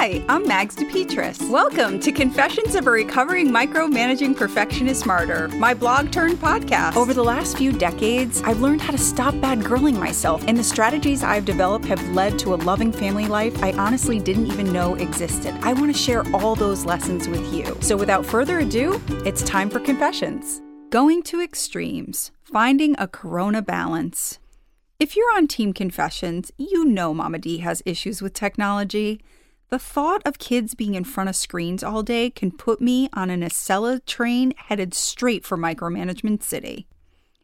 Hi, I'm Mags DePetris. Welcome to Confessions of a Recovering Micromanaging Perfectionist Martyr, my blog turned podcast. Over the last few decades, I've learned how to stop bad girling myself, and the strategies I've developed have led to a loving family life I honestly didn't even know existed. I want to share all those lessons with you. So without further ado, it's time for Confessions. Going to extremes, finding a corona balance. If you're on Team Confessions, you know Mama D has issues with technology. The thought of kids being in front of screens all day can put me on an Acela train headed straight for micromanagement city.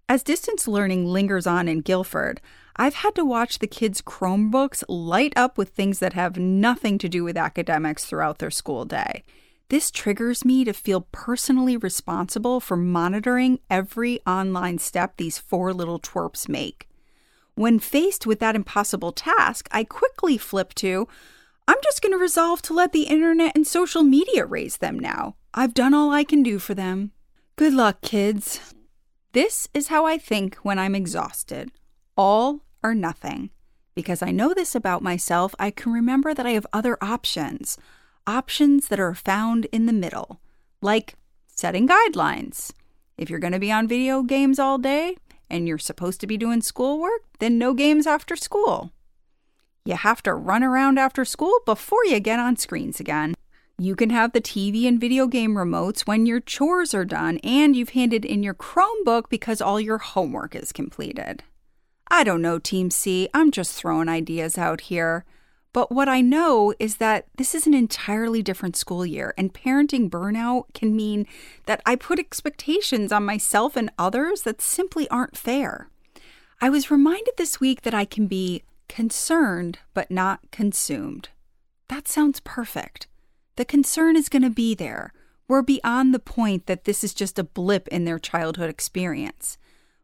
As distance learning lingers on in Guilford, I've had to watch the kids' Chromebooks light up with things that have nothing to do with academics throughout their school day. This triggers me to feel personally responsible for monitoring every online step these four little twerps make. When faced with that impossible task, I quickly flip to, I'm just going to resolve to let the internet and social media raise them now. I've done all I can do for them. Good luck, kids. This is how I think when I'm exhausted all or nothing. Because I know this about myself, I can remember that I have other options, options that are found in the middle, like setting guidelines. If you're going to be on video games all day and you're supposed to be doing schoolwork, then no games after school. You have to run around after school before you get on screens again. You can have the TV and video game remotes when your chores are done and you've handed in your Chromebook because all your homework is completed. I don't know, Team C, I'm just throwing ideas out here. But what I know is that this is an entirely different school year, and parenting burnout can mean that I put expectations on myself and others that simply aren't fair. I was reminded this week that I can be concerned but not consumed. That sounds perfect. The concern is going to be there. We're beyond the point that this is just a blip in their childhood experience.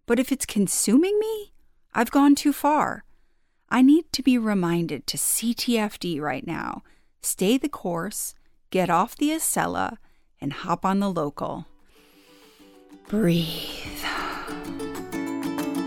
But if it's consuming me, I've gone too far. I need to be reminded to CTFD right now. Stay the course, get off the Acela, and hop on the local. Breathe.